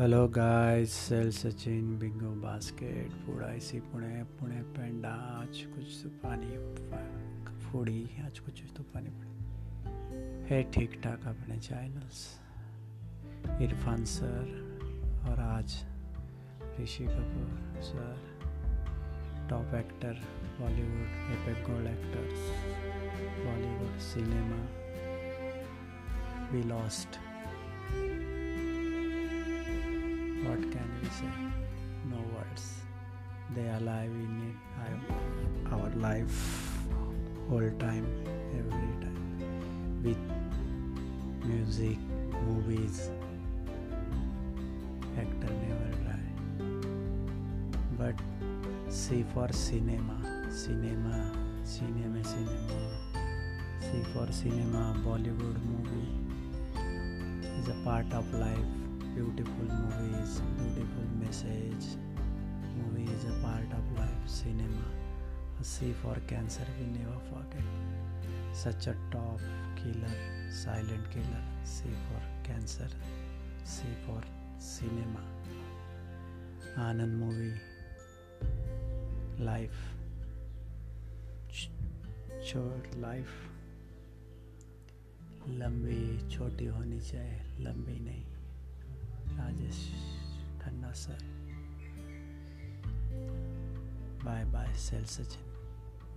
Hello guys सेल Sachin bingo basket फुडायसी पुणे पुणे पेंडा आज कुछ तूफानी फूडी आज कुछ तूफानी पड़े है ठीक ठाक अपने चैनल्स इरफान सर और आज Rishi Kapoor sir top actor Bollywood epic gold actors Bollywood cinema we lost. What can we say no words? They are alive in it, our life all time every time. With music movies actor never die. But see for cinema cinema cinema cinema. See for cinema bollywood movie is a part of life cinema a C for cancer we never forget such a top killer silent killer C for cancer C for cinema Anand movie life short life लंबी छोटी होनी चाहिए लंबी नहीं Rajesh Khanna sir bye bye cell Sachin.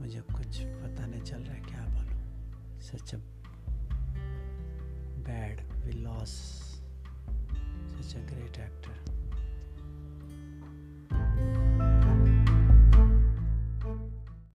मुझे कुछ पता नहीं चल रहा है, क्या बोलूँ? Such a bad we loss such a great actor